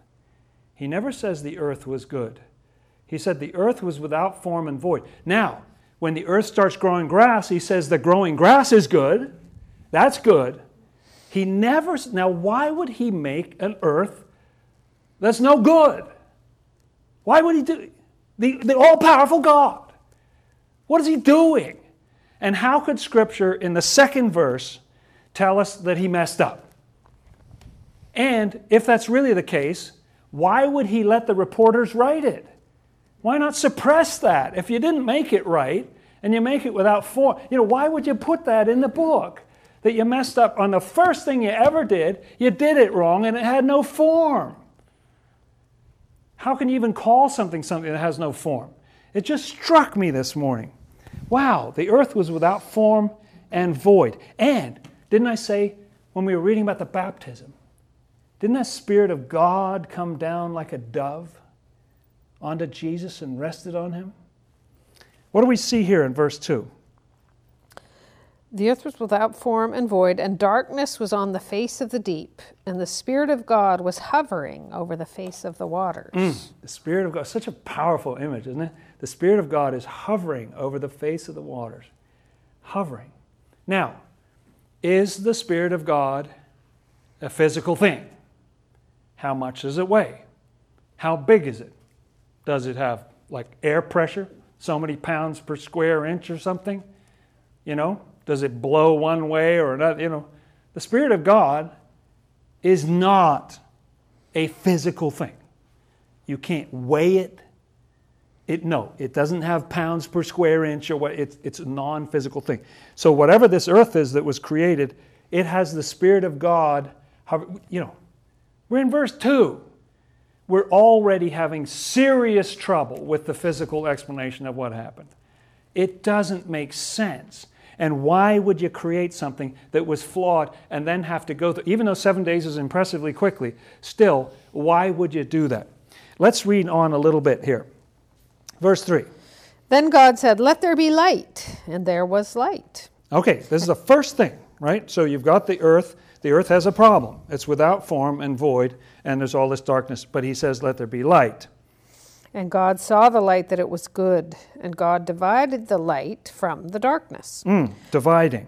He never says the earth was good. He said the earth was without form and void. Now, when the earth starts growing grass, he says the growing grass is good. That's good. He never, now, why would he make an earth that's no good? Why would he do the, the all powerful God? What is he doing? And how could Scripture, in the second verse, tell us that he messed up? And if that's really the case, why would he let the reporters write it? Why not suppress that? If you didn't make it right and you make it without form, you know, why would you put that in the book? That you messed up on the first thing you ever did, you did it wrong and it had no form. How can you even call something something that has no form? It just struck me this morning. Wow, the earth was without form and void. And didn't I say when we were reading about the baptism, didn't that Spirit of God come down like a dove onto Jesus and rested on him? What do we see here in verse 2? The earth was without form and void, and darkness was on the face of the deep, and the Spirit of God was hovering over the face of the waters. Mm, the Spirit of God, such a powerful image, isn't it? The Spirit of God is hovering over the face of the waters. Hovering. Now, is the Spirit of God a physical thing? How much does it weigh? How big is it? Does it have like air pressure, so many pounds per square inch or something? You know, does it blow one way or another? You know, the Spirit of God is not a physical thing. You can't weigh it. It no, it doesn't have pounds per square inch or what. It's it's a non-physical thing. So whatever this earth is that was created, it has the Spirit of God. You know, we're in verse two. We're already having serious trouble with the physical explanation of what happened. It doesn't make sense. And why would you create something that was flawed and then have to go through, even though seven days is impressively quickly, still, why would you do that? Let's read on a little bit here. Verse 3. Then God said, Let there be light, and there was light. Okay, this is the first thing, right? So you've got the earth. The earth has a problem. It's without form and void, and there's all this darkness. But he says, Let there be light. And God saw the light that it was good, and God divided the light from the darkness. Mm, dividing.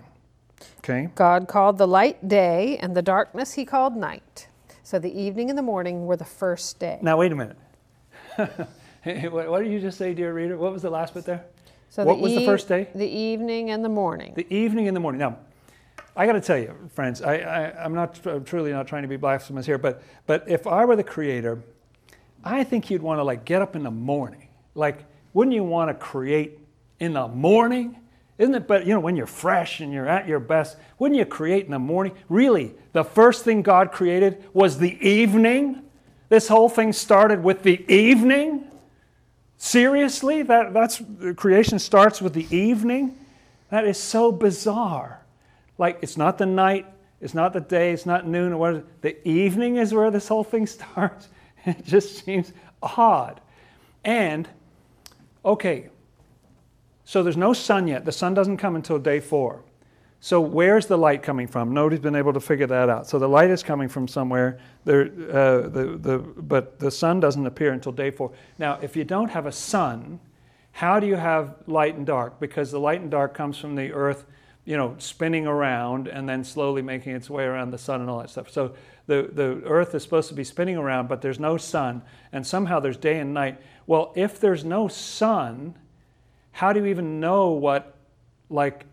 Okay. God called the light day, and the darkness he called night. So the evening and the morning were the first day. Now, wait a minute. what did you just say, dear reader? What was the last bit there? So what the was the first day? The evening and the morning. The evening and the morning. Now, I got to tell you, friends, I, I, I'm not I'm truly not trying to be blasphemous here, but but if I were the creator, I think you'd want to like get up in the morning. Like, wouldn't you want to create in the morning? Isn't it? But you know, when you're fresh and you're at your best, wouldn't you create in the morning? Really, the first thing God created was the evening. This whole thing started with the evening. Seriously, that that's creation starts with the evening. That is so bizarre. Like it's not the night, it's not the day, it's not noon or. The evening is where this whole thing starts. It just seems odd. And, okay, so there's no sun yet. The sun doesn't come until day four. So where's the light coming from? Nobody's been able to figure that out. So the light is coming from somewhere, there, uh, the, the, but the sun doesn't appear until day four. Now, if you don't have a sun, How do you have light and dark? Because the light and dark comes from the earth, you know, spinning around and then slowly making its way around the sun and all that stuff. So the, the earth is supposed to be spinning around, but there's no sun, and somehow there's day and night. Well, if there's no sun, how do you even know what, like,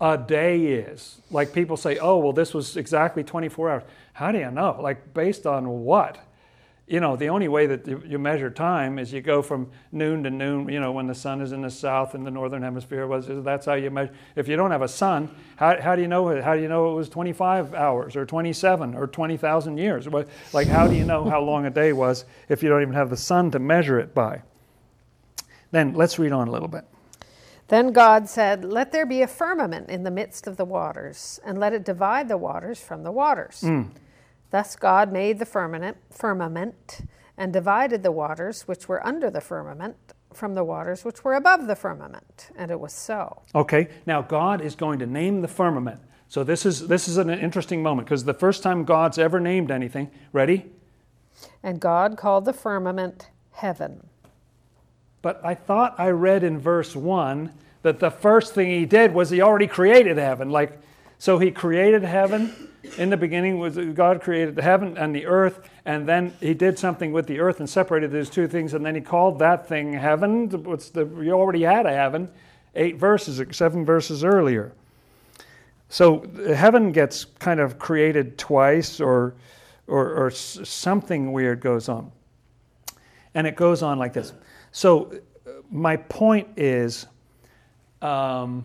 a day is? Like people say, oh, well, this was exactly 24 hours. How do you know? Like, based on what? You know, the only way that you measure time is you go from noon to noon, you know, when the sun is in the south in the northern hemisphere was that's how you measure. If you don't have a sun, how, how do you know how do you know it was 25 hours or 27 or 20,000 years? Like how do you know how long a day was if you don't even have the sun to measure it by? Then let's read on a little bit. Then God said, Let there be a firmament in the midst of the waters, and let it divide the waters from the waters. Mm. Thus God made the firmament, firmament and divided the waters which were under the firmament from the waters which were above the firmament, and it was so. Okay, now God is going to name the firmament. So this is this is an interesting moment because the first time God's ever named anything, ready? And God called the firmament heaven. But I thought I read in verse 1 that the first thing he did was he already created heaven. Like so he created heaven in the beginning was God created the heaven and the earth, and then He did something with the earth and separated those two things, and then He called that thing heaven. What's the, you already had a heaven, eight verses, seven verses earlier. So heaven gets kind of created twice, or, or, or something weird goes on, and it goes on like this. So my point is. Um,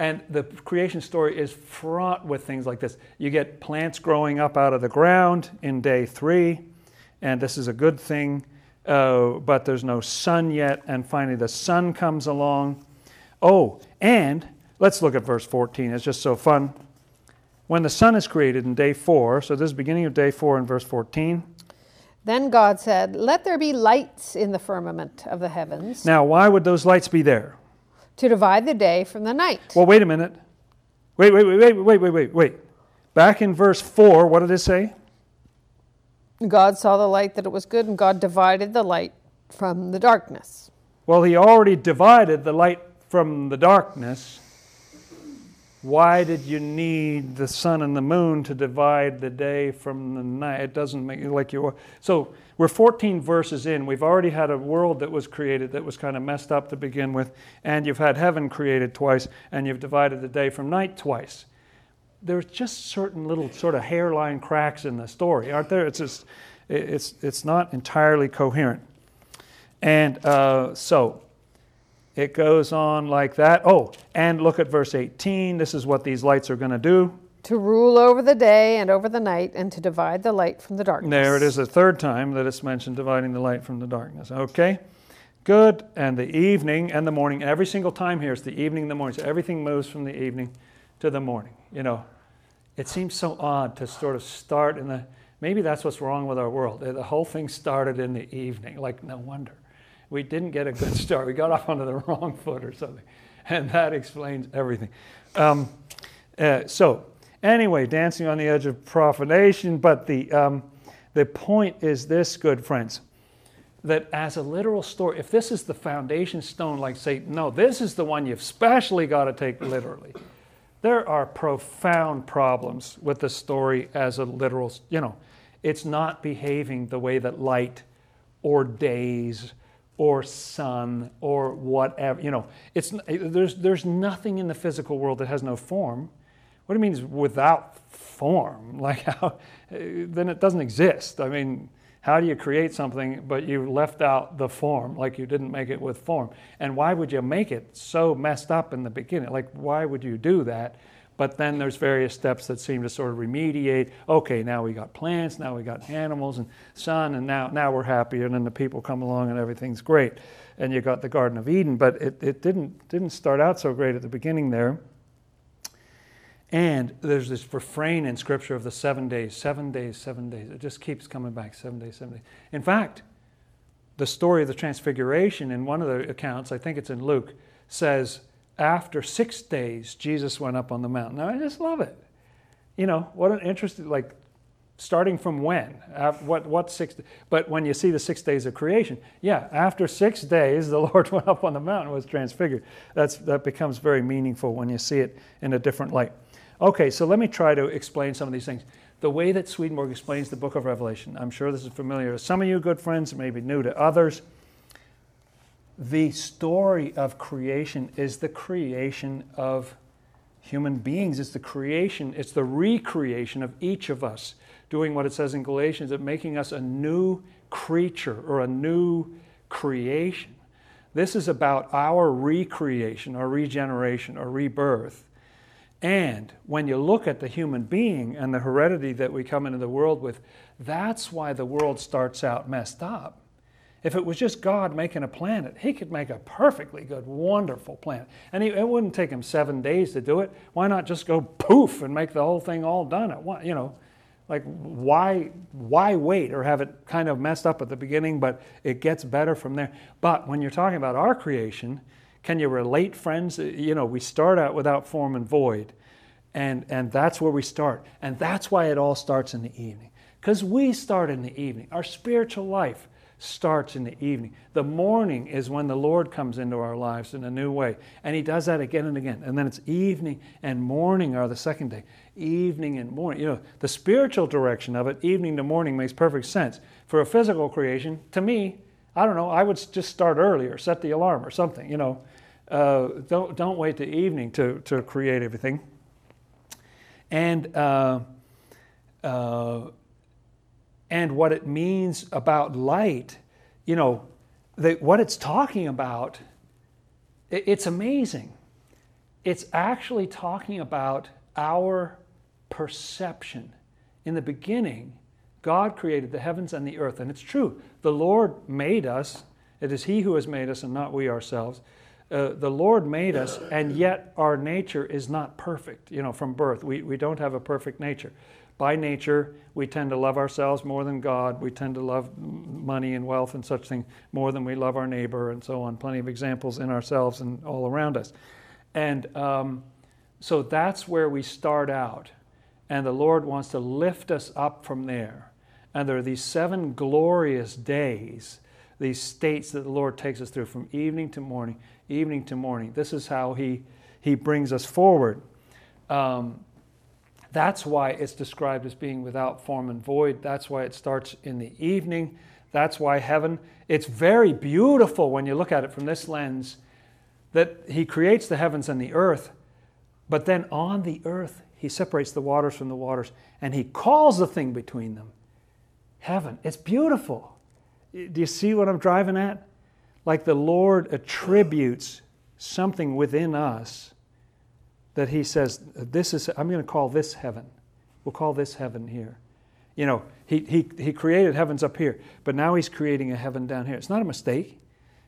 and the creation story is fraught with things like this. You get plants growing up out of the ground in day three, and this is a good thing, uh, but there's no sun yet. And finally, the sun comes along. Oh, and let's look at verse 14. It's just so fun. When the sun is created in day four, so this is beginning of day four in verse 14. Then God said, Let there be lights in the firmament of the heavens. Now, why would those lights be there? To divide the day from the night. Well, wait a minute. Wait, wait, wait, wait, wait, wait, wait, wait. Back in verse 4, what did it say? God saw the light that it was good, and God divided the light from the darkness. Well, He already divided the light from the darkness. Why did you need the sun and the moon to divide the day from the night? It doesn't make it like you. So we're 14 verses in. We've already had a world that was created that was kind of messed up to begin with, and you've had heaven created twice, and you've divided the day from night twice. There's just certain little sort of hairline cracks in the story, aren't there? It's just, it's, it's not entirely coherent. And uh, so it goes on like that. Oh, and look at verse 18. This is what these lights are going to do to rule over the day and over the night, and to divide the light from the darkness. There it is, a third time that it's mentioned dividing the light from the darkness. Okay? Good. And the evening and the morning. Every single time here, it's the evening and the morning. So everything moves from the evening to the morning. You know, it seems so odd to sort of start in the. Maybe that's what's wrong with our world. The whole thing started in the evening. Like, no wonder. We didn't get a good start. We got off onto the wrong foot or something. And that explains everything. Um, uh, so, Anyway, dancing on the edge of profanation, but the, um, the point is this, good friends, that as a literal story, if this is the foundation stone, like say, no, this is the one you've specially got to take literally. There are profound problems with the story as a literal, you know, it's not behaving the way that light or days or sun or whatever, you know, it's, there's, there's nothing in the physical world that has no form. What do you mean without form? Like how, then it doesn't exist. I mean, how do you create something but you left out the form, like you didn't make it with form? And why would you make it so messed up in the beginning? Like, why would you do that? But then there's various steps that seem to sort of remediate. Okay, now we got plants, now we got animals and sun, and now, now we're happy. And then the people come along and everything's great. And you got the Garden of Eden, but it, it didn't, didn't start out so great at the beginning there. And there's this refrain in Scripture of the seven days, seven days, seven days. It just keeps coming back seven days, seven days. In fact, the story of the Transfiguration in one of the accounts, I think it's in Luke, says after six days, Jesus went up on the mountain. Now, I just love it. You know, what an interesting, like, starting from when? What, what six? But when you see the six days of creation, yeah, after six days, the Lord went up on the mountain and was transfigured. That's, that becomes very meaningful when you see it in a different light. Okay, so let me try to explain some of these things. The way that Swedenborg explains the book of Revelation, I'm sure this is familiar to some of you good friends, it may be new to others. The story of creation is the creation of human beings. It's the creation, it's the recreation of each of us doing what it says in Galatians, of making us a new creature or a new creation. This is about our recreation or regeneration or rebirth. And when you look at the human being and the heredity that we come into the world with, that's why the world starts out messed up. If it was just God making a planet, He could make a perfectly good, wonderful planet. And he, it wouldn't take Him seven days to do it. Why not just go poof and make the whole thing all done at once? You know, like why why wait or have it kind of messed up at the beginning but it gets better from there but when you're talking about our creation can you relate friends uh, you know we start out without form and void and and that's where we start and that's why it all starts in the evening because we start in the evening our spiritual life starts in the evening. The morning is when the Lord comes into our lives in a new way. And He does that again and again. And then it's evening and morning are the second day. Evening and morning. You know, the spiritual direction of it, evening to morning, makes perfect sense. For a physical creation, to me, I don't know, I would just start earlier, set the alarm or something, you know. Uh, don't, don't wait to evening to, to create everything. And uh, uh, and what it means about light, you know, the, what it's talking about, it, it's amazing. It's actually talking about our perception. In the beginning, God created the heavens and the earth, and it's true. The Lord made us. It is He who has made us, and not we ourselves. Uh, the Lord made us, and yet our nature is not perfect, you know, from birth. We, we don't have a perfect nature by nature, we tend to love ourselves more than God. We tend to love money and wealth and such things more than we love our neighbor, and so on. Plenty of examples in ourselves and all around us. And um, so that's where we start out. And the Lord wants to lift us up from there. And there are these seven glorious days, these states that the Lord takes us through from evening to morning, evening to morning. This is how He, he brings us forward. Um, that's why it's described as being without form and void. That's why it starts in the evening. That's why heaven, it's very beautiful when you look at it from this lens that He creates the heavens and the earth, but then on the earth, He separates the waters from the waters and He calls the thing between them heaven. It's beautiful. Do you see what I'm driving at? Like the Lord attributes something within us that he says, This is, I'm going to call this heaven. We'll call this heaven here. You know, he, he, he created heavens up here, but now he's creating a heaven down here. It's not a mistake.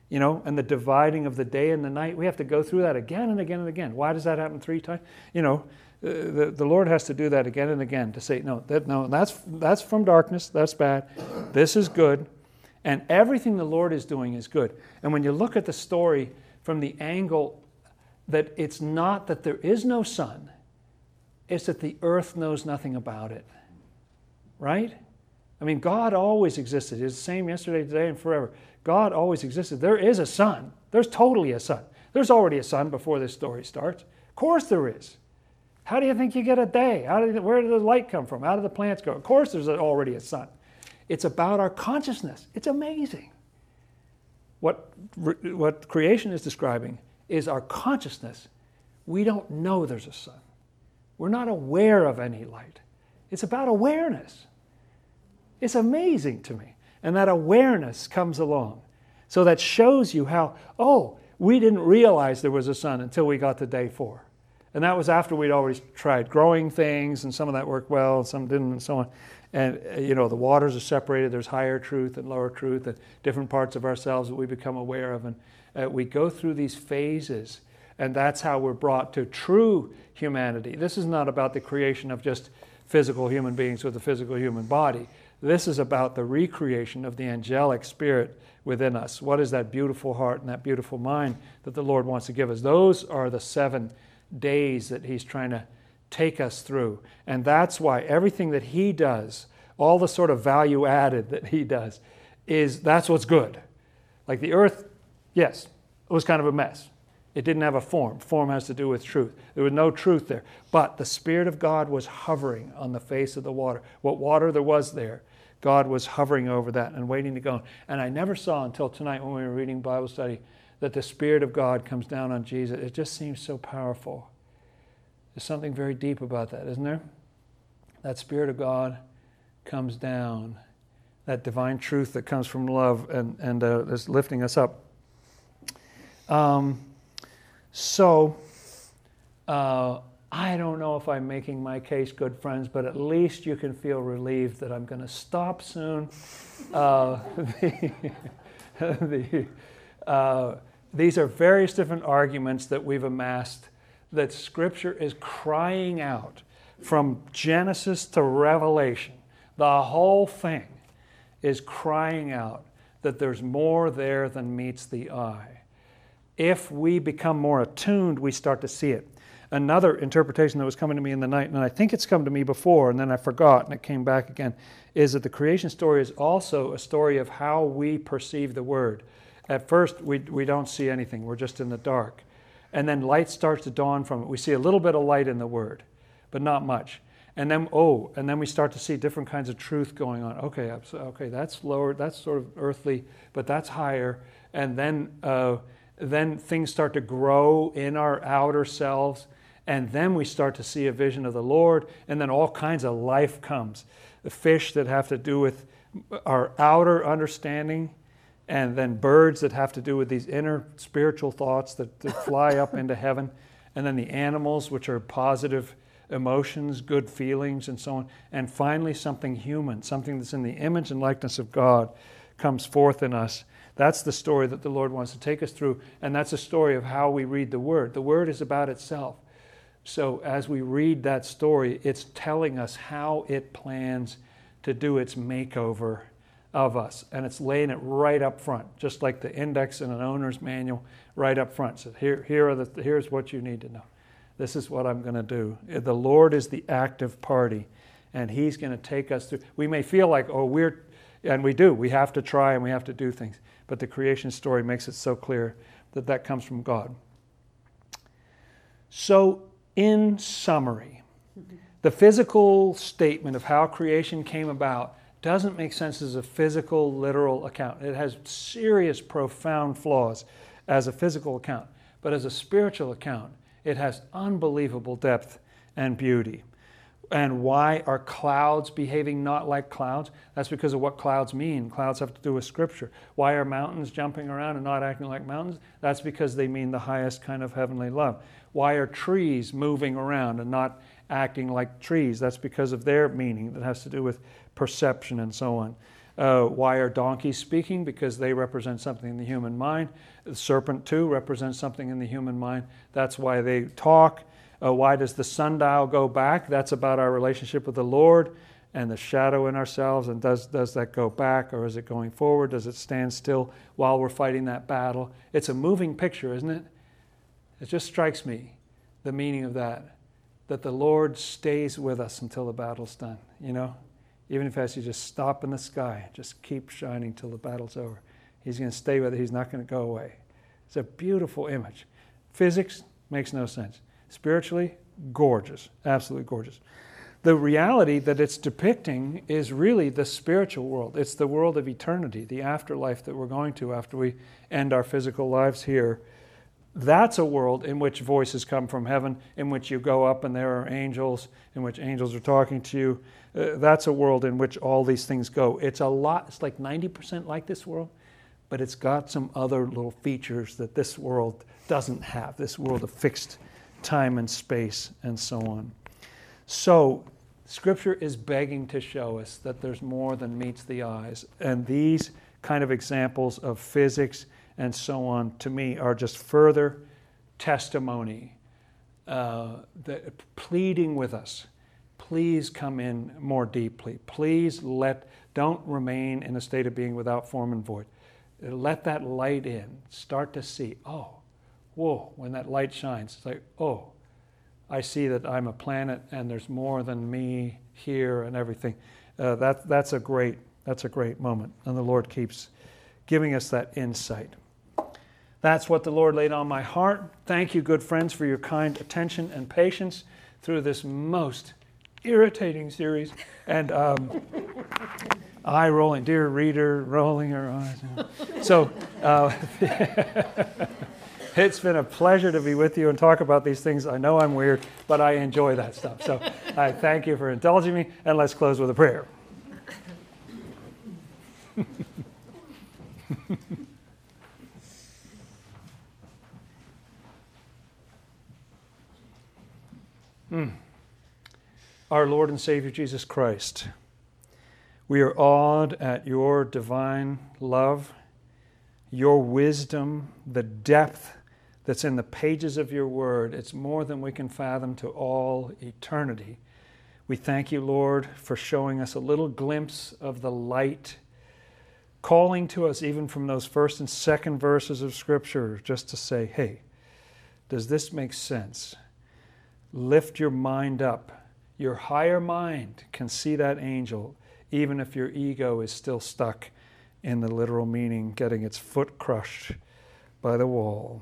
You know, and the dividing of the day and the night, we have to go through that again and again and again. Why does that happen three times? You know, uh, the, the Lord has to do that again and again to say, no, that, no, that's, that's from darkness, that's bad. This is good. And everything the Lord is doing is good. And when you look at the story from the angle that it's not that there is no sun, it's that the earth knows nothing about it. Right? I mean, God always existed. He's the same yesterday, today, and forever. God always existed. There is a sun. There's totally a sun. There's already a sun before this story starts. Of course there is. How do you think you get a day? How where did the light come from? How did the plants go? Of course there's already a sun. It's about our consciousness. It's amazing. What, what creation is describing is our consciousness. We don't know there's a sun. We're not aware of any light. It's about awareness. It's amazing to me. And that awareness comes along. So that shows you how, oh, we didn't realize there was a sun until we got to day four. And that was after we'd always tried growing things, and some of that worked well, and some didn't, and so on. And, uh, you know, the waters are separated. There's higher truth and lower truth, and different parts of ourselves that we become aware of. And uh, we go through these phases, and that's how we're brought to true humanity. This is not about the creation of just physical human beings with a physical human body. This is about the recreation of the angelic spirit within us. What is that beautiful heart and that beautiful mind that the Lord wants to give us? Those are the seven days that He's trying to take us through. And that's why everything that He does all the sort of value added that he does is that's what's good. Like the earth, yes, it was kind of a mess. It didn't have a form. Form has to do with truth. There was no truth there. But the Spirit of God was hovering on the face of the water. What water there was there, God was hovering over that and waiting to go. And I never saw until tonight when we were reading Bible study that the Spirit of God comes down on Jesus. It just seems so powerful. There's something very deep about that, isn't there? That Spirit of God comes down, that divine truth that comes from love and, and uh, is lifting us up. Um, so, uh, I don't know if I'm making my case, good friends, but at least you can feel relieved that I'm going to stop soon. Uh, the, the, uh, these are various different arguments that we've amassed that Scripture is crying out from Genesis to Revelation. The whole thing is crying out that there's more there than meets the eye. If we become more attuned, we start to see it. Another interpretation that was coming to me in the night, and I think it's come to me before, and then I forgot, and it came back again, is that the creation story is also a story of how we perceive the Word. At first, we, we don't see anything, we're just in the dark and then light starts to dawn from it. We see a little bit of light in the Word, but not much. And then, oh, and then we start to see different kinds of truth going on. Okay, okay, that's lower, that's sort of earthly, but that's higher. And then, uh, then things start to grow in our outer selves, and then we start to see a vision of the Lord, and then all kinds of life comes. The fish that have to do with our outer understanding and then birds that have to do with these inner spiritual thoughts that, that fly up into heaven, and then the animals, which are positive emotions, good feelings, and so on. And finally, something human, something that's in the image and likeness of God, comes forth in us. That's the story that the Lord wants to take us through, and that's a story of how we read the Word. The Word is about itself. So as we read that story, it's telling us how it plans to do its makeover of us. And it's laying it right up front, just like the index in an owner's manual, right up front. So here, here are the, here's what you need to know. This is what I'm going to do. The Lord is the active party, and He's going to take us through. We may feel like, oh, we're, and we do. We have to try and we have to do things. But the creation story makes it so clear that that comes from God. So, in summary, the physical statement of how creation came about doesn't make sense as a physical, literal account. It has serious, profound flaws as a physical account. But as a spiritual account, it has unbelievable depth and beauty. And why are clouds behaving not like clouds? That's because of what clouds mean. Clouds have to do with Scripture. Why are mountains jumping around and not acting like mountains? That's because they mean the highest kind of heavenly love. Why are trees moving around and not acting like trees? That's because of their meaning that has to do with perception, and so on. Uh, why are donkeys speaking? Because they represent something in the human mind. The serpent, too, represents something in the human mind. That's why they talk. Uh, why does the sundial go back? That's about our relationship with the Lord and the shadow in ourselves. And does, does that go back or is it going forward? Does it stand still while we're fighting that battle? It's a moving picture, isn't it? It just strikes me the meaning of that, that the Lord stays with us until the battle's done, you know? Even if has to just stop in the sky, just keep shining till the battle's over. He's going to stay with it. He's not going to go away. It's a beautiful image. Physics makes no sense. Spiritually, gorgeous, absolutely gorgeous. The reality that it's depicting is really the spiritual world. It's the world of eternity, the afterlife that we're going to after we end our physical lives here that's a world in which voices come from heaven, in which you go up and there are angels, in which angels are talking to you. Uh, that's a world in which all these things go. It's a lot, it's like 90% like this world, but it's got some other little features that this world doesn't have this world of fixed time and space and so on. So, Scripture is begging to show us that there's more than meets the eyes. And these kind of examples of physics and so on, to me, are just further testimony uh, that, pleading with us. Please come in more deeply. Please let, don't remain in a state of being without form and void. Let that light in. Start to see, oh, whoa, when that light shines, it's like, oh, I see that I'm a planet and there's more than me here and everything. uh, that, that's, a great, that's a great moment. And the Lord keeps giving us that insight. That's what the Lord laid on my heart. Thank you, good friends, for your kind attention and patience through this most irritating series. And um, eye rolling, dear reader, rolling her eyes. So uh, it's been a pleasure to be with you and talk about these things. I know I'm weird, but I enjoy that stuff. So I thank you for indulging me, and let's close with a prayer. mm. Our Lord and Savior Jesus Christ, we are awed at your divine love, your wisdom, the depth that's in the pages of your word. It's more than we can fathom to all eternity. We thank you, Lord, for showing us a little glimpse of the light, calling to us even from those first and second verses of Scripture, just to say, hey, does this make sense? Lift your mind up. Your higher mind can see that angel, even if your ego is still stuck in the literal meaning, getting its foot crushed by the wall.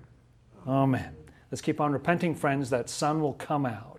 Amen. Let's keep on repenting, friends, that sun will come out.